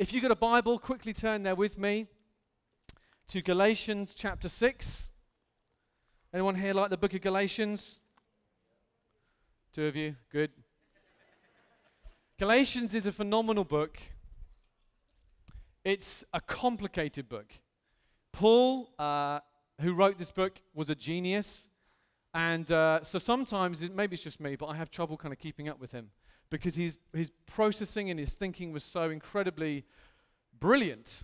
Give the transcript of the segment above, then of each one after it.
if you've got a Bible, quickly turn there with me to Galatians chapter 6. Anyone here like the book of Galatians? Two of you, good. Galatians is a phenomenal book. It's a complicated book. Paul, uh, who wrote this book, was a genius. And uh, so sometimes, it, maybe it's just me, but I have trouble kind of keeping up with him because his, his processing and his thinking was so incredibly brilliant.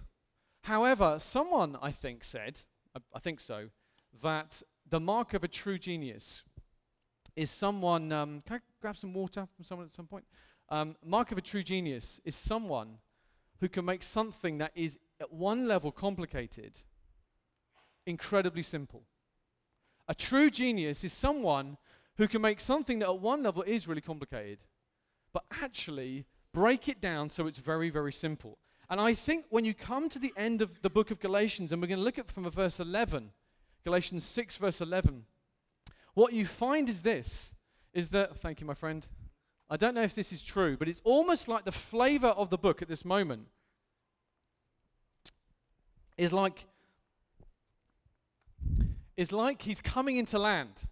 However, someone, I think, said, I, I think so, that the mark of a true genius is someone, um, can I grab some water from someone at some point? Um, mark of a true genius is someone who can make something that is at one level complicated incredibly simple. A true genius is someone who can make something that at one level is really complicated, but actually break it down so it's very, very simple. And I think when you come to the end of the book of Galatians, and we're going to look at from verse 11, Galatians 6, verse 11, what you find is this is that, thank you, my friend. I don't know if this is true, but it's almost like the flavor of the book at this moment is like is like he's coming into land.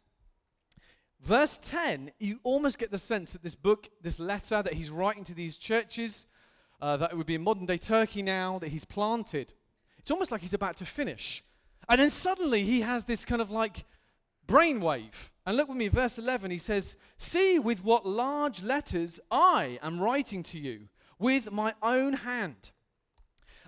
Verse 10, you almost get the sense that this book, this letter that he's writing to these churches, uh, that it would be in modern day Turkey now, that he's planted, it's almost like he's about to finish. And then suddenly he has this kind of like brainwave. And look with me, verse 11, he says, See with what large letters I am writing to you with my own hand.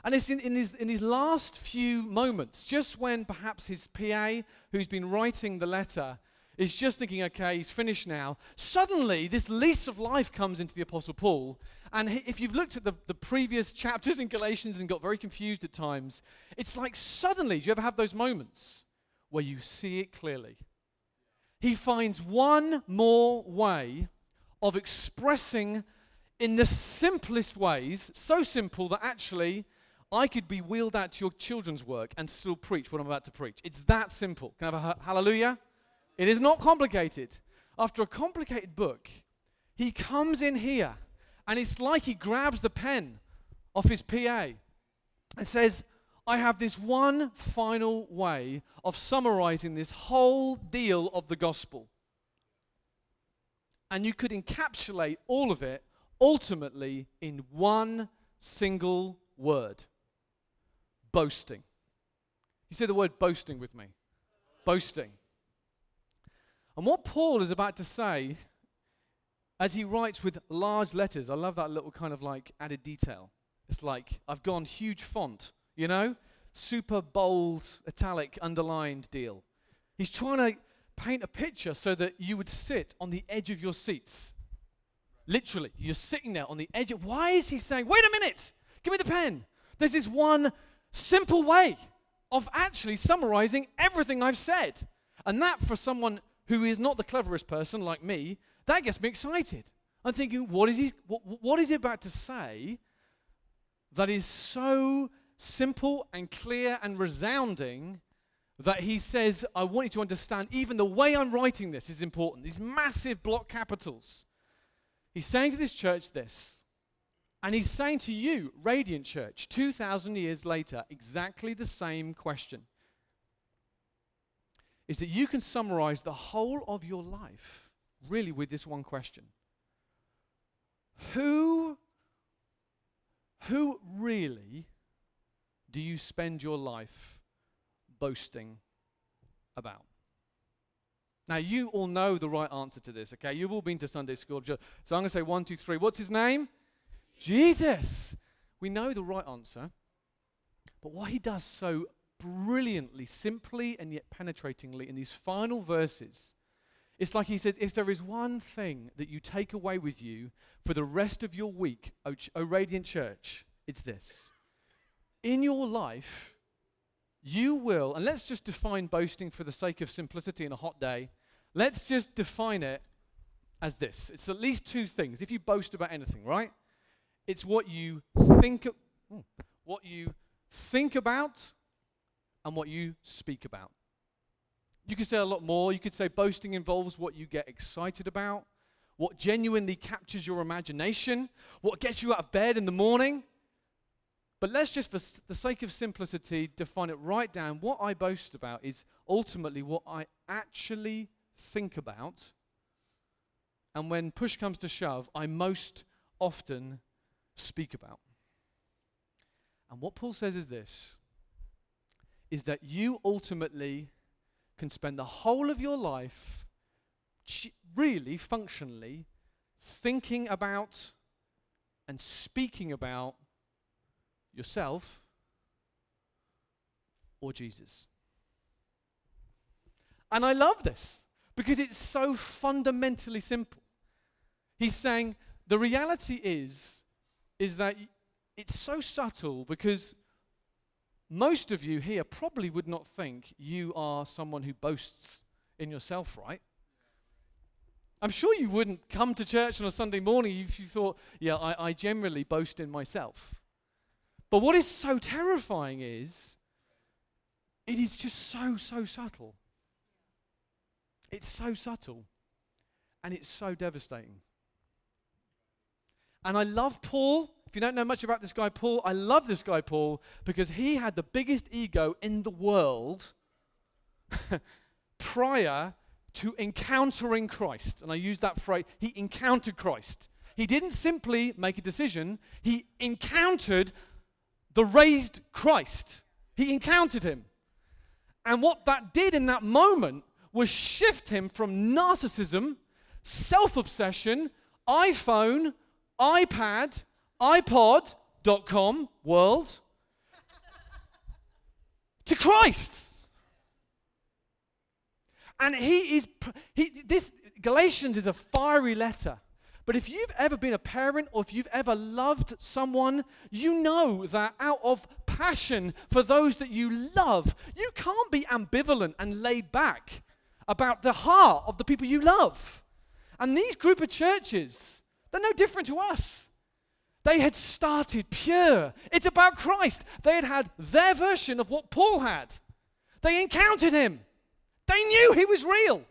And it's in, in, these, in these last few moments, just when perhaps his PA, who's been writing the letter, is just thinking, okay, he's finished now. Suddenly, this lease of life comes into the Apostle Paul. And if you've looked at the, the previous chapters in Galatians and got very confused at times, it's like suddenly, do you ever have those moments where you see it clearly? He finds one more way of expressing in the simplest ways, so simple that actually I could be wheeled out to your children's work and still preach what I'm about to preach. It's that simple. Can I have a hallelujah? It is not complicated. After a complicated book, he comes in here and it's like he grabs the pen off his PA and says, I have this one final way of summarizing this whole deal of the gospel. And you could encapsulate all of it ultimately in one single word boasting. You say the word boasting with me. Boasting. And what Paul is about to say as he writes with large letters, I love that little kind of like added detail. It's like I've gone huge font, you know? Super bold, italic, underlined deal. He's trying to paint a picture so that you would sit on the edge of your seats. Literally, you're sitting there on the edge of. Why is he saying, wait a minute, give me the pen? There's this one simple way of actually summarizing everything I've said. And that, for someone who is not the cleverest person like me, that gets me excited. I'm thinking, what is he, what, what is he about to say that is so simple and clear and resounding that he says, I want you to understand, even the way I'm writing this is important. These massive block capitals. He's saying to this church this and he's saying to you, Radiant Church, 2,000 years later, exactly the same question is that you can summarize the whole of your life really with this one question Who, who really do you spend your life boasting about? Now, you all know the right answer to this, okay? You've all been to Sunday school. So I'm going to say one, two, three. What's his name? Jesus. We know the right answer. But what he does so brilliantly, simply, and yet penetratingly in these final verses, it's like he says, if there is one thing that you take away with you for the rest of your week, O, Ch- o Radiant Church, it's this. In your life, you will, and let's just define boasting for the sake of simplicity in a hot day. Let's just define it as this. It's at least two things. If you boast about anything, right? It's what you think, hmm, what you think about, and what you speak about. You could say a lot more. You could say boasting involves what you get excited about, what genuinely captures your imagination, what gets you out of bed in the morning. But let's just, for the sake of simplicity, define it right down. What I boast about is ultimately what I actually think about. And when push comes to shove, I most often speak about. And what Paul says is this is that you ultimately can spend the whole of your life really functionally thinking about and speaking about yourself or Jesus. And I love this because it's so fundamentally simple. He's saying the reality is is that it's so subtle because most of you here probably would not think you are someone who boasts in yourself, right? I'm sure you wouldn't come to church on a Sunday morning if you thought, yeah, I, I generally boast in myself. But what is so terrifying is it is just so, so subtle. It's so subtle and it's so devastating. And I love Paul. You don't know much about this guy, Paul, I love this guy, Paul, because he had the biggest ego in the world prior to encountering Christ. And I use that phrase, he encountered Christ. He didn't simply make a decision, he encountered the raised Christ. He encountered him. And what that did in that moment was shift him from narcissism, self obsession, iPhone, iPad, iPod.com world to Christ. And he is, he, this Galatians is a fiery letter. But if you've ever been a parent or if you've ever loved someone, you know that out of passion for those that you love, you can't be ambivalent and laid back about the heart of the people you love. And these group of churches, they're no different to us. They had started pure. It's about Christ. They had had their version of what Paul had. They encountered him. They knew he was real.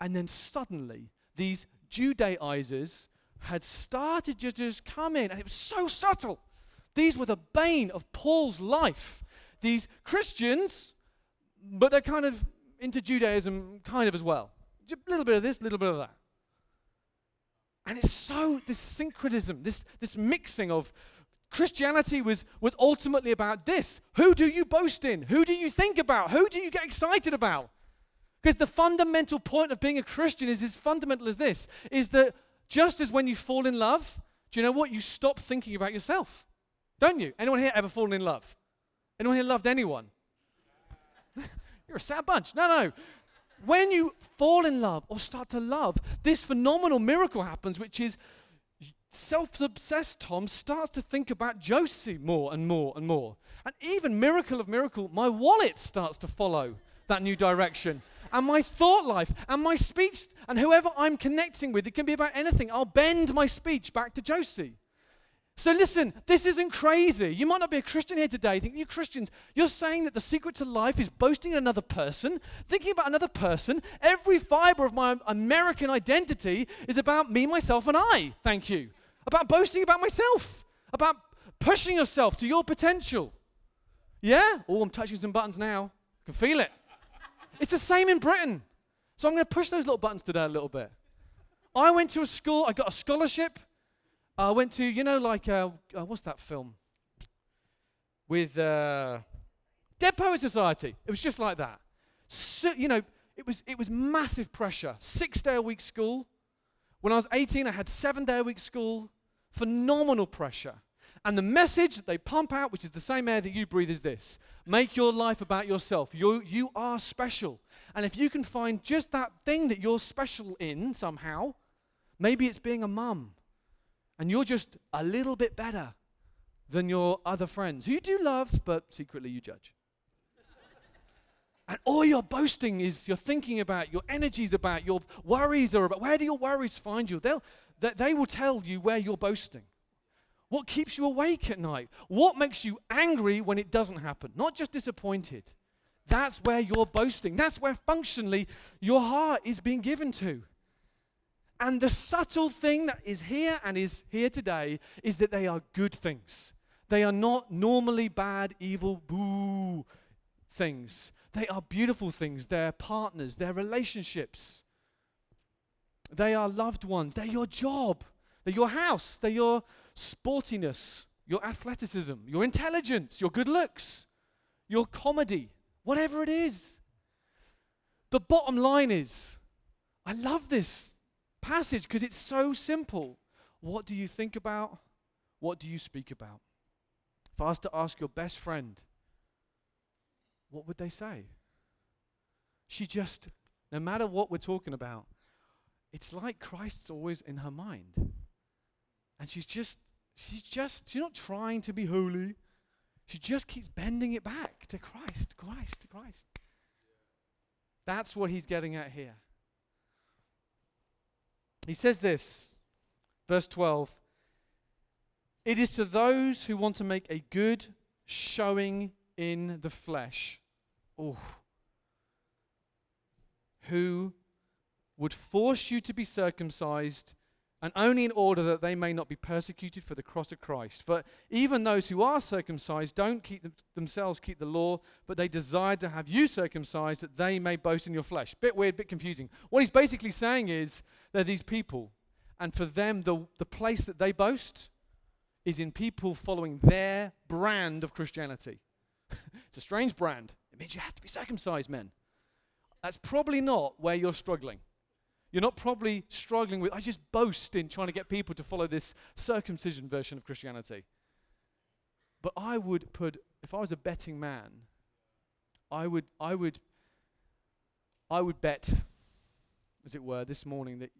And then suddenly, these Judaizers had started to just come in, and it was so subtle. These were the bane of Paul's life. These Christians, but they're kind of into Judaism, kind of as well. A little bit of this, a little bit of that. And it's so, this syncretism, this, this mixing of Christianity was, was ultimately about this. Who do you boast in? Who do you think about? Who do you get excited about? Because the fundamental point of being a Christian is as fundamental as this is that just as when you fall in love, do you know what? You stop thinking about yourself. Don't you? Anyone here ever fallen in love? Anyone here loved anyone? You're a sad bunch. No, no. When you fall in love or start to love, this phenomenal miracle happens, which is self obsessed Tom starts to think about Josie more and more and more. And even miracle of miracle, my wallet starts to follow that new direction and my thought life and my speech and whoever I'm connecting with. It can be about anything. I'll bend my speech back to Josie. So listen, this isn't crazy. You might not be a Christian here today. Think you're Christians, you're saying that the secret to life is boasting in another person, thinking about another person. Every fiber of my American identity is about me, myself, and I. Thank you. About boasting about myself, about pushing yourself to your potential. Yeah? Oh, I'm touching some buttons now. I can feel it. It's the same in Britain. So I'm going to push those little buttons today a little bit. I went to a school, I got a scholarship. I went to, you know, like, uh, uh, what's that film? With uh, Dead Poet Society. It was just like that. So, you know, it was, it was massive pressure. Six day a week school. When I was 18, I had seven day a week school. Phenomenal pressure. And the message that they pump out, which is the same air that you breathe, is this make your life about yourself. You, you are special. And if you can find just that thing that you're special in somehow, maybe it's being a mum, and you're just a little bit better than your other friends who you do love, but secretly you judge. and all your boasting is you're thinking about, your energies about, your worries are about. Where do your worries find you? They'll, they, they will tell you where you're boasting. What keeps you awake at night? What makes you angry when it doesn't happen? Not just disappointed. That's where you're boasting. That's where functionally your heart is being given to. And the subtle thing that is here and is here today is that they are good things. They are not normally bad, evil, boo things. They are beautiful things. They're partners, they're relationships. They are loved ones. They're your job. They're your house. They're your sportiness, your athleticism, your intelligence, your good looks, your comedy, whatever it is. The bottom line is I love this passage because it's so simple. What do you think about? What do you speak about? If I was to ask your best friend, what would they say? She just, no matter what we're talking about, it's like Christ's always in her mind. And she's just, she's just, she's not trying to be holy. She just keeps bending it back to Christ, Christ, Christ. That's what he's getting at here. He says this, verse 12 It is to those who want to make a good showing in the flesh, oh, who would force you to be circumcised and only in order that they may not be persecuted for the cross of Christ. But even those who are circumcised don't keep them, themselves keep the law, but they desire to have you circumcised that they may boast in your flesh. Bit weird, bit confusing. What he's basically saying is they're these people, and for them, the, the place that they boast is in people following their brand of Christianity. it's a strange brand. It means you have to be circumcised, men. That's probably not where you're struggling. You're not probably struggling with, I just boast in trying to get people to follow this circumcision version of Christianity. But I would put, if I was a betting man, I would, I would, I would bet, as it were, this morning that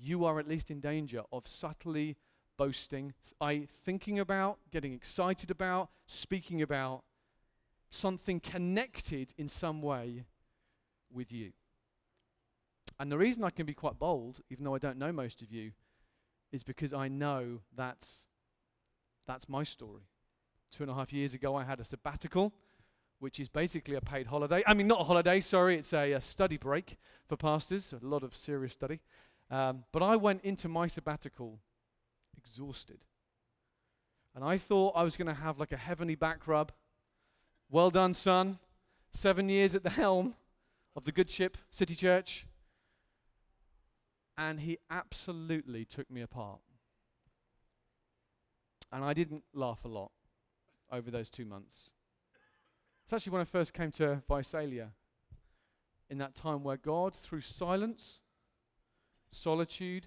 you are at least in danger of subtly boasting, I thinking about, getting excited about, speaking about something connected in some way with you. And the reason I can be quite bold, even though I don't know most of you, is because I know that's, that's my story. Two and a half years ago, I had a sabbatical, which is basically a paid holiday. I mean, not a holiday, sorry, it's a, a study break for pastors, a lot of serious study. Um, but I went into my sabbatical exhausted. And I thought I was going to have like a heavenly back rub. Well done, son. Seven years at the helm of the good ship, City Church and he absolutely took me apart. And I didn't laugh a lot over those two months. It's actually when I first came to Visalia, in that time where God, through silence, solitude,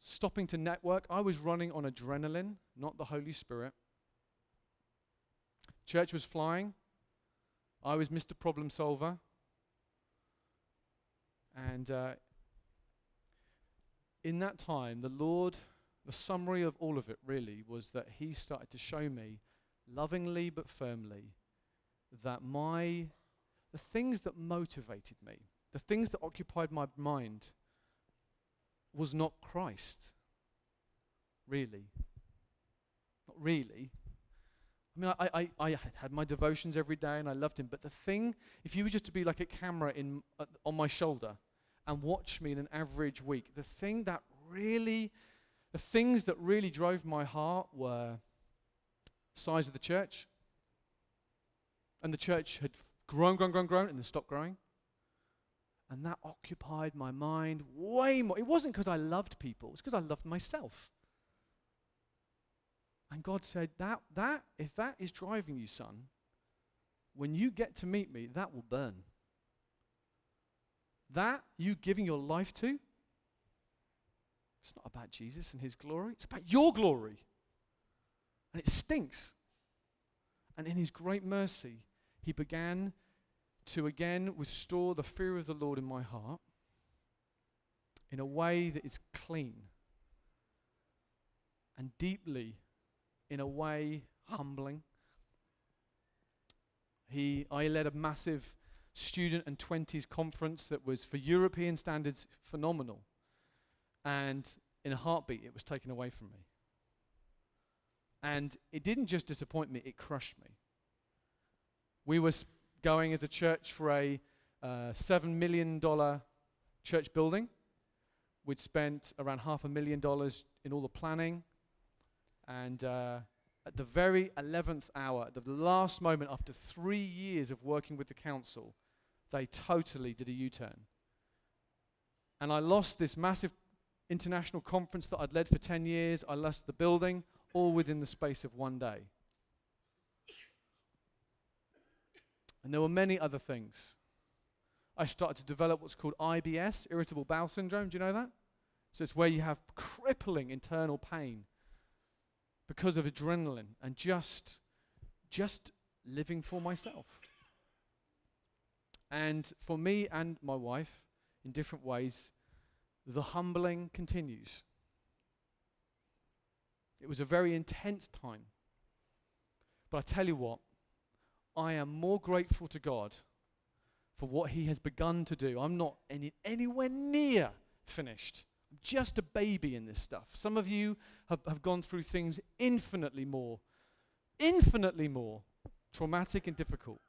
stopping to network, I was running on adrenaline, not the Holy Spirit. Church was flying. I was Mr. Problem Solver. And uh, in that time, the Lord, the summary of all of it really was that He started to show me, lovingly but firmly, that my, the things that motivated me, the things that occupied my mind, was not Christ. Really. Not really. I mean, I, I, I had my devotions every day and I loved him, but the thing, if you were just to be like a camera in, uh, on my shoulder and watch me in an average week, the thing that really, the things that really drove my heart were size of the church. And the church had grown, grown, grown, grown, and then stopped growing. And that occupied my mind way more. It wasn't because I loved people, it's because I loved myself. And God said, that, that, if that is driving you, son, when you get to meet me, that will burn. That you giving your life to, it's not about Jesus and his glory, it's about your glory. And it stinks. And in his great mercy, he began to again restore the fear of the Lord in my heart in a way that is clean and deeply, in a way, humbling. He, I led a massive student and 20s conference that was, for European standards, phenomenal. And in a heartbeat, it was taken away from me. And it didn't just disappoint me, it crushed me. We were going as a church for a uh, $7 million church building. We'd spent around half a million dollars in all the planning. And uh, at the very 11th hour, at the last moment, after three years of working with the council, they totally did a U turn. And I lost this massive international conference that I'd led for 10 years. I lost the building, all within the space of one day. And there were many other things. I started to develop what's called IBS, irritable bowel syndrome. Do you know that? So it's where you have crippling internal pain because of adrenaline and just just living for myself. And for me and my wife, in different ways, the humbling continues. It was a very intense time. But I tell you what, I am more grateful to God for what He has begun to do. I'm not any, anywhere near finished. I'm just a baby in this stuff. Some of you have, have gone through things infinitely more, infinitely more traumatic and difficult.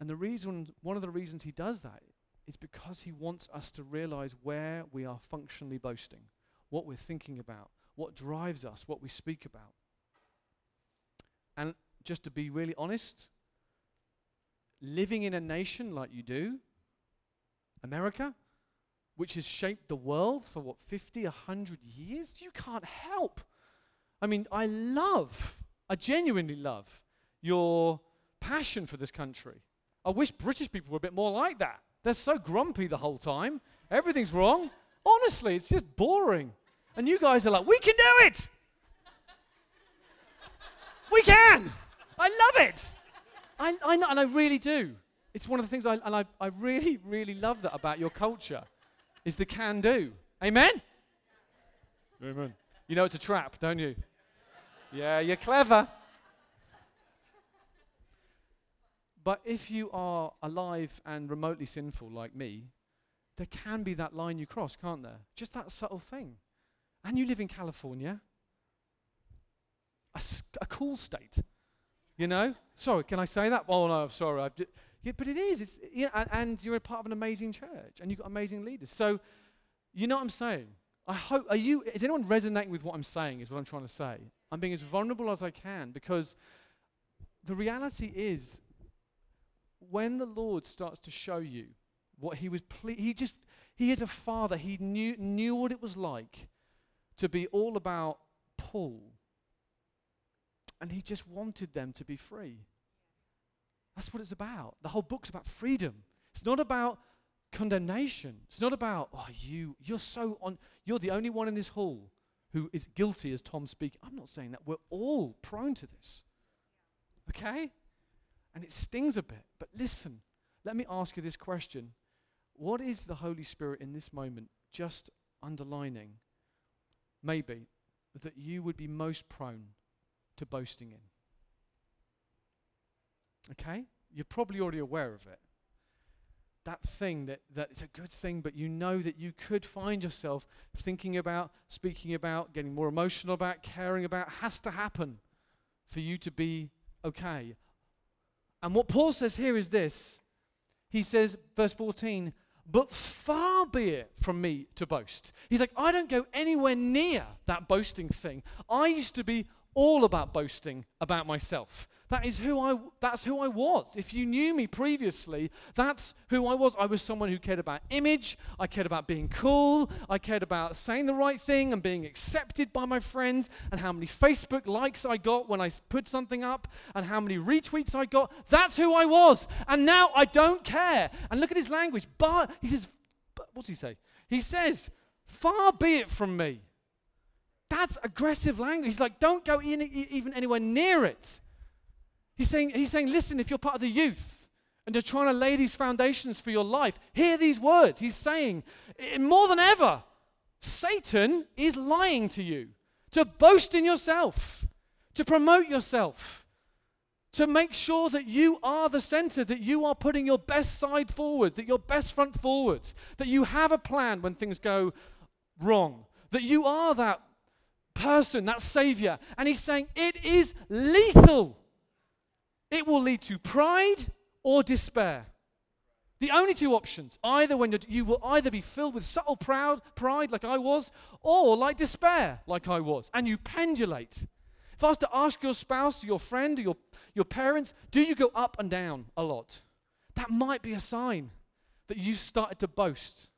And the reason, one of the reasons He does that is because He wants us to realize where we are functionally boasting, what we're thinking about, what drives us, what we speak about. And just to be really honest, living in a nation like you do, America, which has shaped the world for what, 50, 100 years, you can't help. I mean, I love, I genuinely love your passion for this country. I wish British people were a bit more like that. They're so grumpy the whole time. Everything's wrong. Honestly, it's just boring. And you guys are like, we can do it. we can. I love it. I, I know, and I really do. It's one of the things I, and I, I really, really love that about your culture is the can do. Amen? Amen. You know it's a trap, don't you? Yeah, you're clever. But if you are alive and remotely sinful like me, there can be that line you cross, can't there? Just that subtle thing. And you live in California, a, a cool state. You know? Sorry, can I say that? Oh, no, sorry. I've yeah, but it is. It's, and, and you're a part of an amazing church, and you've got amazing leaders. So, you know what I'm saying? I hope, are you, is anyone resonating with what I'm saying, is what I'm trying to say? I'm being as vulnerable as I can because the reality is when the Lord starts to show you what he was, ple- he just, he is a father. He knew, knew what it was like to be all about Paul and he just wanted them to be free. That's what it's about. The whole book's about freedom. It's not about condemnation. It's not about, oh, you, you're so on, you're the only one in this hall who is guilty as Tom speaking. I'm not saying that. We're all prone to this. Okay? And it stings a bit. But listen, let me ask you this question. What is the Holy Spirit in this moment just underlining? Maybe that you would be most prone to boasting in. Okay? You're probably already aware of it. That thing that, that it's a good thing, but you know that you could find yourself thinking about, speaking about, getting more emotional about, caring about, has to happen for you to be okay. And what Paul says here is this He says, verse 14, but far be it from me to boast. He's like, I don't go anywhere near that boasting thing. I used to be all about boasting about myself. That is who I that's who I was. If you knew me previously, that's who I was. I was someone who cared about image, I cared about being cool, I cared about saying the right thing and being accepted by my friends and how many Facebook likes I got when I put something up and how many retweets I got. That's who I was. And now I don't care. And look at his language. But he says what's he say? He says, "Far be it from me." That's aggressive language. He's like, don't go in, even anywhere near it. He's saying, he's saying, listen, if you're part of the youth and you're trying to lay these foundations for your life, hear these words. He's saying, more than ever, Satan is lying to you to boast in yourself, to promote yourself, to make sure that you are the center, that you are putting your best side forward, that your best front forwards, that you have a plan when things go wrong, that you are that person, that Savior. And he's saying it is lethal. It will lead to pride or despair. The only two options, either when you will either be filled with subtle proud pride like I was, or like despair like I was, and you pendulate. If I was to ask your spouse, your friend, or your, your parents, do you go up and down a lot? That might be a sign that you've started to boast.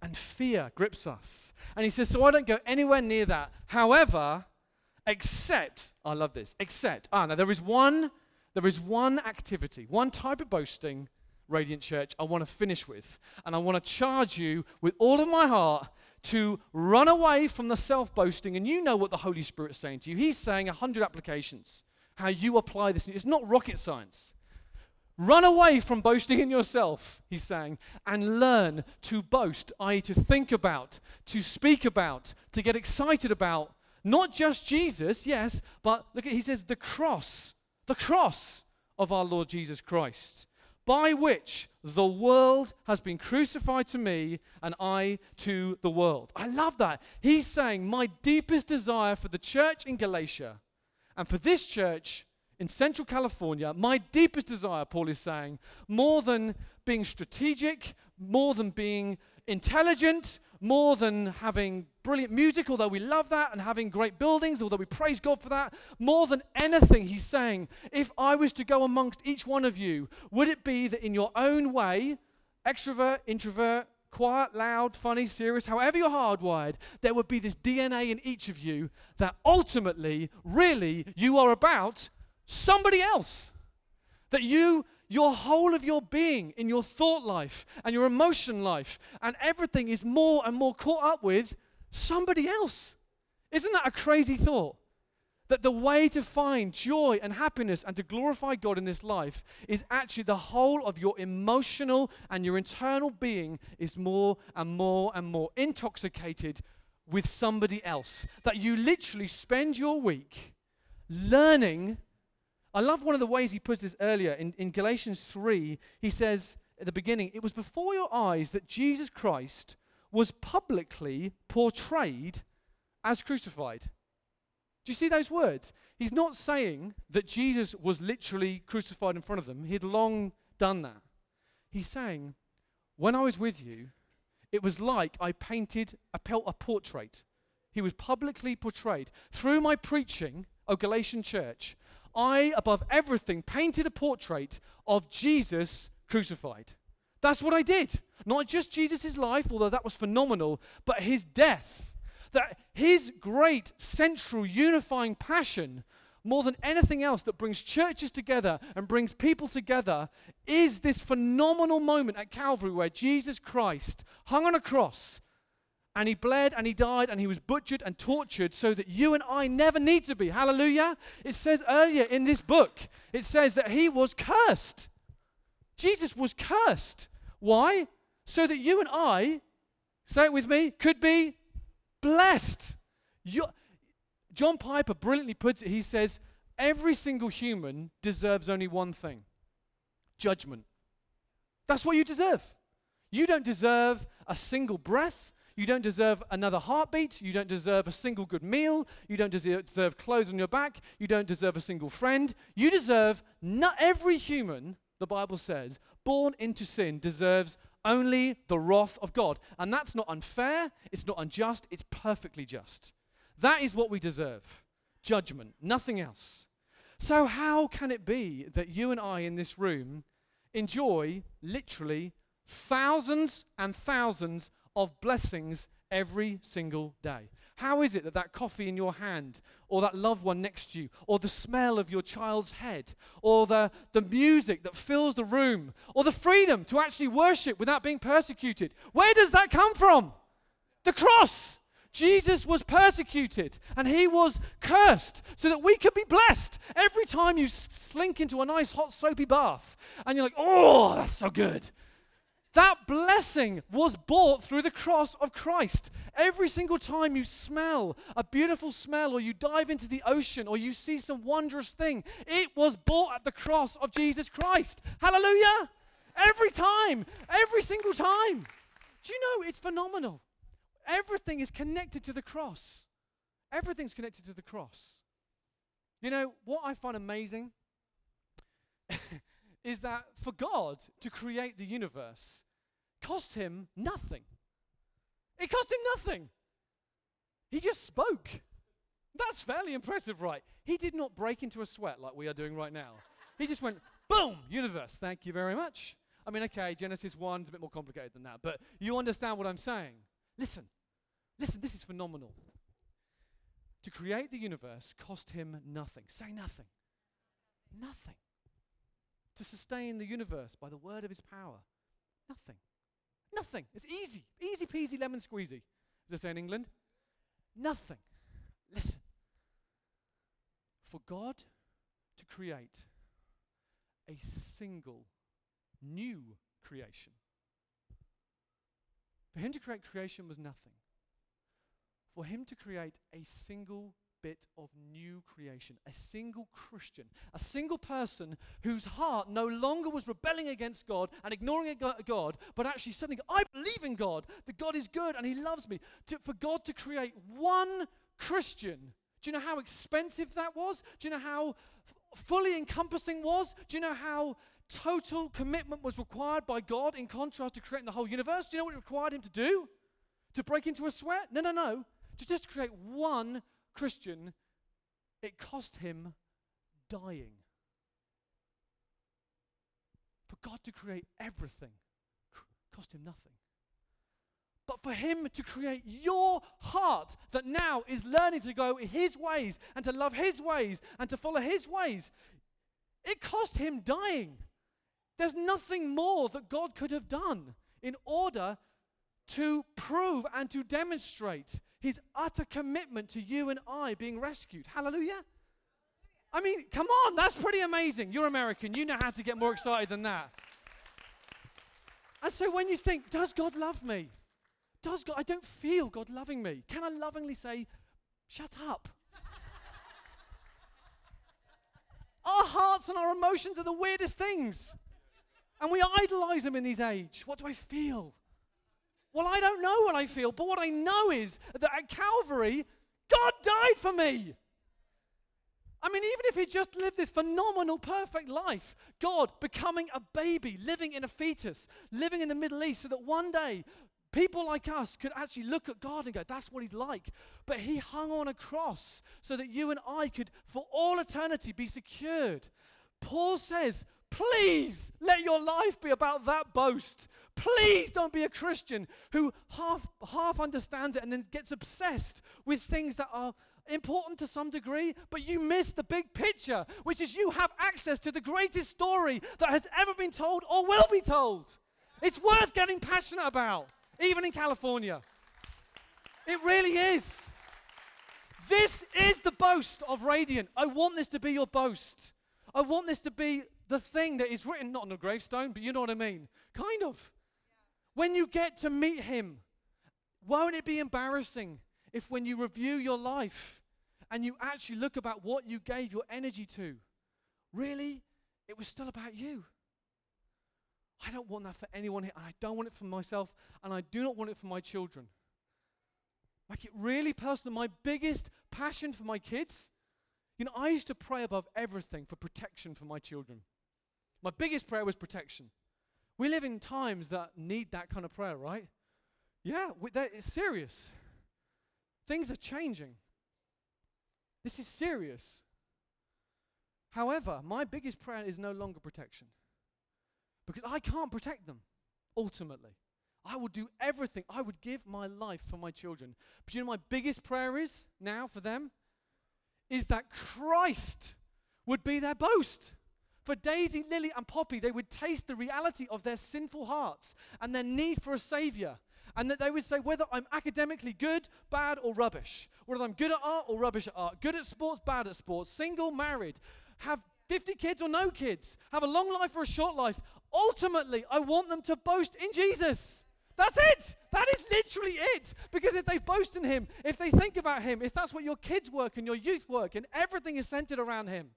And fear grips us. And he says, So I don't go anywhere near that. However, except, I love this, except, ah, now there is one, there is one activity, one type of boasting, Radiant Church, I want to finish with. And I want to charge you with all of my heart to run away from the self boasting. And you know what the Holy Spirit is saying to you. He's saying 100 applications, how you apply this. It's not rocket science. Run away from boasting in yourself, he's saying, and learn to boast, i.e., to think about, to speak about, to get excited about, not just Jesus, yes, but look at, he says, the cross, the cross of our Lord Jesus Christ, by which the world has been crucified to me and I to the world. I love that. He's saying, my deepest desire for the church in Galatia and for this church in Central California, my deepest desire, Paul is saying, more than being strategic, more than being intelligent, more than having brilliant music, although we love that, and having great buildings, although we praise God for that, more than anything, he's saying, if I was to go amongst each one of you, would it be that in your own way, extrovert, introvert, quiet, loud, funny, serious, however you're hardwired, there would be this DNA in each of you that ultimately, really, you are about somebody else. That you, your whole of your being, in your thought life and your emotion life, and everything is more and more caught up with somebody else. Isn't that a crazy thought? That the way to find joy and happiness and to glorify God in this life is actually the whole of your emotional and your internal being is more and more and more intoxicated with somebody else. That you literally spend your week learning I love one of the ways he puts this earlier in, in Galatians 3. He says at the beginning, It was before your eyes that Jesus Christ was publicly portrayed as crucified. Do you see those words? He's not saying that Jesus was literally crucified in front of them, he'd long done that. He's saying, When I was with you, it was like I painted a, a portrait. He was publicly portrayed. Through my preaching, O Galatian church, I, above everything, painted a portrait of Jesus crucified. That's what I did. Not just Jesus' life, although that was phenomenal, but his death. That his great central unifying passion, more than anything else that brings churches together and brings people together, is this phenomenal moment at Calvary where Jesus Christ hung on a cross and he bled and he died and he was butchered and tortured so that you and I never need to be. Hallelujah. It says earlier in this book, it says that he was cursed. Jesus was cursed. Why? So that you and I, say it with me, could be blessed. you John Piper brilliantly puts it. He says, Every single human deserves only one thing judgment. That's what you deserve. You don't deserve a single breath. You don't deserve another heartbeat. You don't deserve a single good meal. You don't deserve clothes on your back. You don't deserve a single friend. You deserve, not every human, the Bible says, born into sin deserves only the wrath of God. And that's not unfair. It's not unjust. It's perfectly just. That is what we deserve judgment, nothing else. So, how can it be that you and I in this room enjoy literally thousands and thousands of blessings every single day. How is it that that coffee in your hand, or that loved one next to you, or the smell of your child's head, or the, the music that fills the room, or the freedom to actually worship without being persecuted, where does that come from? The cross. Jesus was persecuted and he was cursed so that we could be blessed. Every time you slink into a nice hot soapy bath and you're like, oh, that's so good. That blessing was bought through the cross of Christ. Every single time you smell a beautiful smell, or you dive into the ocean, or you see some wondrous thing, it was bought at the cross of Jesus Christ. Hallelujah! Every time, every single time. Do you know it's phenomenal? Everything is connected to the cross. Everything's connected to the cross. You know, what I find amazing is that for God to create the universe cost him nothing. It cost him nothing. He just spoke. That's fairly impressive, right? He did not break into a sweat like we are doing right now. He just went, boom, universe, thank you very much. I mean, okay, Genesis 1's a bit more complicated than that, but you understand what I'm saying. Listen, listen, this is phenomenal. To create the universe cost him nothing. Say nothing. Nothing. To sustain the universe by the word of his power. Nothing. Nothing. It's easy. Easy peasy lemon squeezy. As they say in England. Nothing. Listen. For God to create a single new creation. For him to create creation was nothing. For him to create a single bit of new creation, a single Christian, a single person whose heart no longer was rebelling against God and ignoring God, but actually saying, I believe in God, that God is good and He loves me. To, for God to create one Christian, do you know how expensive that was? Do you know how fully encompassing was? Do you know how total commitment was required by God in contrast to creating the whole universe? Do you know what it required him to do? To break into a sweat? No, no, no. To just create one Christian, it cost him dying. For God to create everything cost him nothing. But for him to create your heart that now is learning to go his ways and to love his ways and to follow his ways, it cost him dying. There's nothing more that God could have done in order to prove and to demonstrate his utter commitment to you and I being rescued. Hallelujah. I mean, come on, that's pretty amazing. You're American, you know how to get more excited than that. And so when you think, does God love me? Does God, I don't feel God loving me. Can I lovingly say, shut up? our hearts and our emotions are the weirdest things. And we idolize them in this age. What do I feel? Well, I don't know what I feel, but what I know is that at Calvary, God died for me. I mean, even if he just lived this phenomenal, perfect life, God becoming a baby, living in a fetus, living in the Middle East, so that one day people like us could actually look at God and go, that's what he's like. But he hung on a cross so that you and I could, for all eternity, be secured. Paul says, Please let your life be about that boast. Please don't be a Christian who half, half understands it and then gets obsessed with things that are important to some degree, but you miss the big picture, which is you have access to the greatest story that has ever been told or will be told. It's worth getting passionate about, even in California. It really is. This is the boast of Radiant. I want this to be your boast. I want this to be the thing that is written not on a gravestone, but you know what I mean? Kind of. Yeah. When you get to meet him, won't it be embarrassing if when you review your life and you actually look about what you gave your energy to, really, it was still about you? I don't want that for anyone here, and I don't want it for myself, and I do not want it for my children. Make it really personal. My biggest passion for my kids, you know, I used to pray above everything for protection for my children. My biggest prayer was protection. We live in times that need that kind of prayer, right? Yeah, we, that, it's serious. Things are changing. This is serious. However, my biggest prayer is no longer protection because I can't protect them ultimately. I will do everything. I would give my life for my children. But you know, my biggest prayer is now for them is that Christ would be their boast. For Daisy, Lily, and Poppy, they would taste the reality of their sinful hearts and their need for a Savior. And that they would say, whether I'm academically good, bad, or rubbish, whether I'm good at art or rubbish at art, good at sports, bad at sports, single, married, have 50 kids or no kids, have a long life or a short life, ultimately, I want them to boast in Jesus. That's it. That is literally it. Because if they boast in Him, if they think about Him, if that's what your kids work and your youth work, and everything is centered around Him,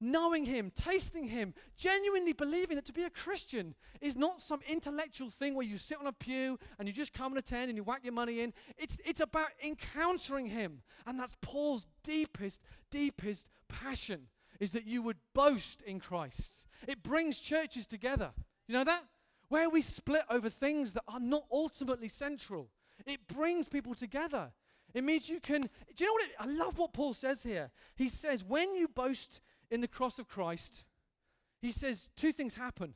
knowing Him, tasting Him, genuinely believing that to be a Christian is not some intellectual thing where you sit on a pew and you just come and attend and you whack your money in. It's, it's about encountering Him. And that's Paul's deepest, deepest passion is that you would boast in Christ. It brings churches together. You know that? Where we split over things that are not ultimately central. It brings people together. It means you can. Do you know what? It, I love what Paul says here. He says, when you boast in the cross of Christ, he says two things happen.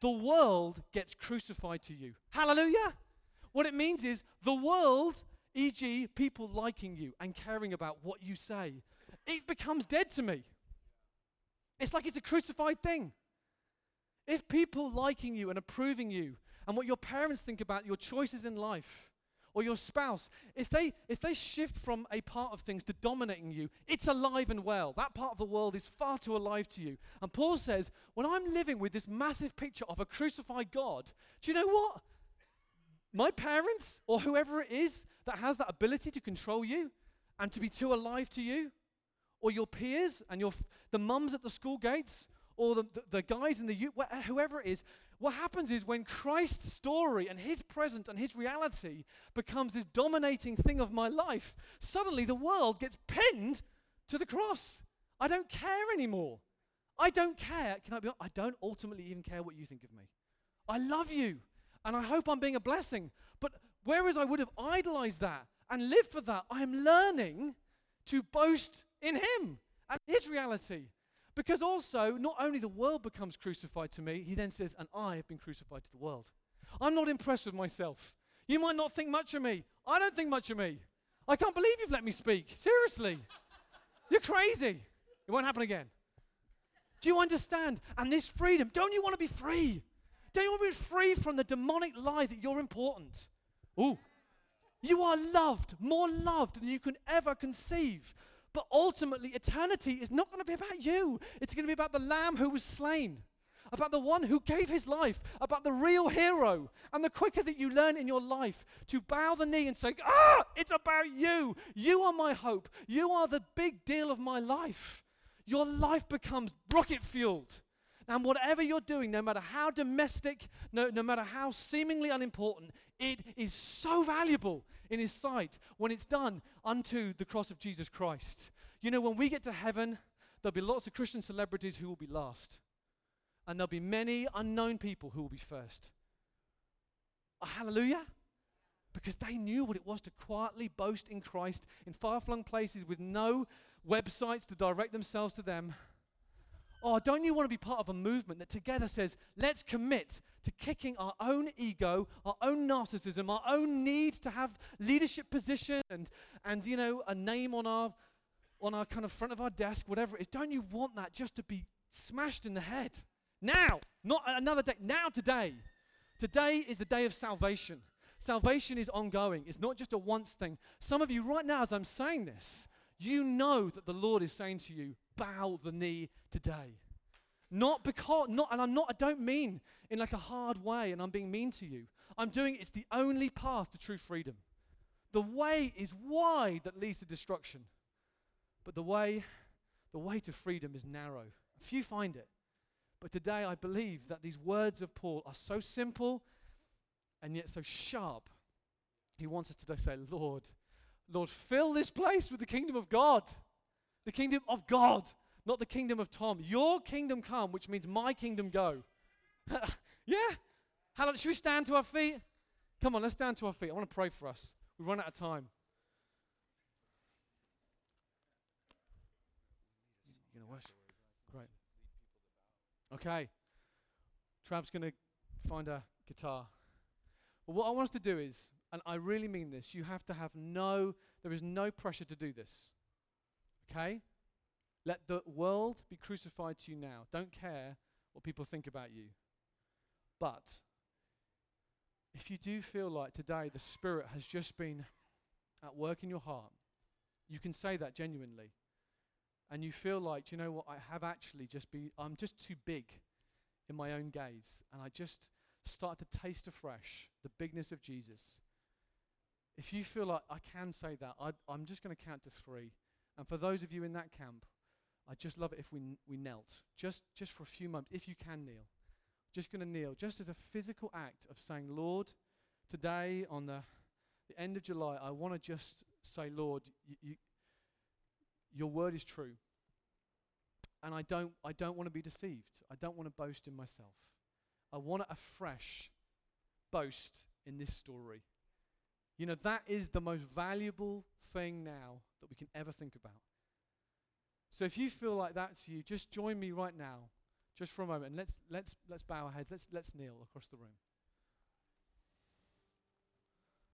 The world gets crucified to you. Hallelujah. What it means is the world, e.g., people liking you and caring about what you say, it becomes dead to me. It's like it's a crucified thing. If people liking you and approving you and what your parents think about your choices in life, or your spouse, if they if they shift from a part of things to dominating you, it's alive and well. That part of the world is far too alive to you. And Paul says, when I'm living with this massive picture of a crucified God, do you know what? My parents or whoever it is that has that ability to control you and to be too alive to you, or your peers and your the mums at the school gates, or the, the, the guys in the youth, whoever it is, what happens is when Christ's story and his presence and his reality becomes this dominating thing of my life, suddenly the world gets pinned to the cross. I don't care anymore. I don't care. Can I be honest? I don't ultimately even care what you think of me. I love you and I hope I'm being a blessing. But whereas I would have idolized that and lived for that, I am learning to boast in him and his reality. Because also, not only the world becomes crucified to me, he then says, and I have been crucified to the world. I'm not impressed with myself. You might not think much of me. I don't think much of me. I can't believe you've let me speak. Seriously. You're crazy. It won't happen again. Do you understand? And this freedom, don't you want to be free? Don't you want to be free from the demonic lie that you're important? Ooh. You are loved, more loved than you can ever conceive. But ultimately, eternity is not going to be about you. It's going to be about the Lamb who was slain, about the one who gave his life, about the real hero. And the quicker that you learn in your life to bow the knee and say, Ah, it's about you. You are my hope. You are the big deal of my life. Your life becomes rocket fueled. And whatever you're doing, no matter how domestic, no, no matter how seemingly unimportant, it is so valuable in His sight when it's done unto the cross of Jesus Christ. You know, when we get to heaven, there'll be lots of Christian celebrities who will be last, and there'll be many unknown people who will be first. Oh, hallelujah! Because they knew what it was to quietly boast in Christ in far flung places with no websites to direct themselves to them Oh, don't you want to be part of a movement that together says, let's commit to kicking our own ego, our own narcissism, our own need to have leadership position and, and you know, a name on our, on our kind of front of our desk, whatever it is. Don't you want that just to be smashed in the head? Now, not another day, now today. Today is the day of salvation. Salvation is ongoing. It's not just a once thing. Some of you right now, as I'm saying this, you know that the Lord is saying to you, bow the knee today. Not because, not, and I'm not, I don't mean in like a hard way and I'm being mean to you. I'm doing it's the only path to true freedom. The way is wide that leads to destruction. But the way, the way to freedom is narrow. Few find it. But today I believe that these words of Paul are so simple and yet so sharp. He wants us to say, Lord, Lord, fill this place with the kingdom of God. The kingdom of God, not the kingdom of Tom. Your kingdom come, which means my kingdom go. yeah? How long, should we stand to our feet? Come on, let's stand to our feet. I want to pray for us. We run out of time. You worship? Great. Okay. Trav's to find a guitar. Well, what I want us to do is, and I really mean this, you have to have no, there is no pressure to do this. Okay? Let the world be crucified to you now. Don't care what people think about you. But if you do feel like today the Spirit has just been at work in your heart, you can say that genuinely. And you feel like, you know what, I have actually just been, I'm just too big in my own gaze. And I just start to taste afresh the bigness of Jesus. If you feel like I can say that, I, I'm just going to count to three. And for those of you in that camp, I'd just love it if we, we knelt, just, just for a few moments, if you can kneel. Just going to kneel, just as a physical act of saying, Lord, today on the, the end of July, I want to just say, Lord, you, you, your word is true. And I don't, I don't want to be deceived. I don't want to boast in myself. I want to afresh boast in this story. You know, that is the most valuable thing now that we can ever think about. So if you feel like that's you, just join me right now, just for a moment, let's, let's, let's bow our heads. Let's, let's kneel across the room.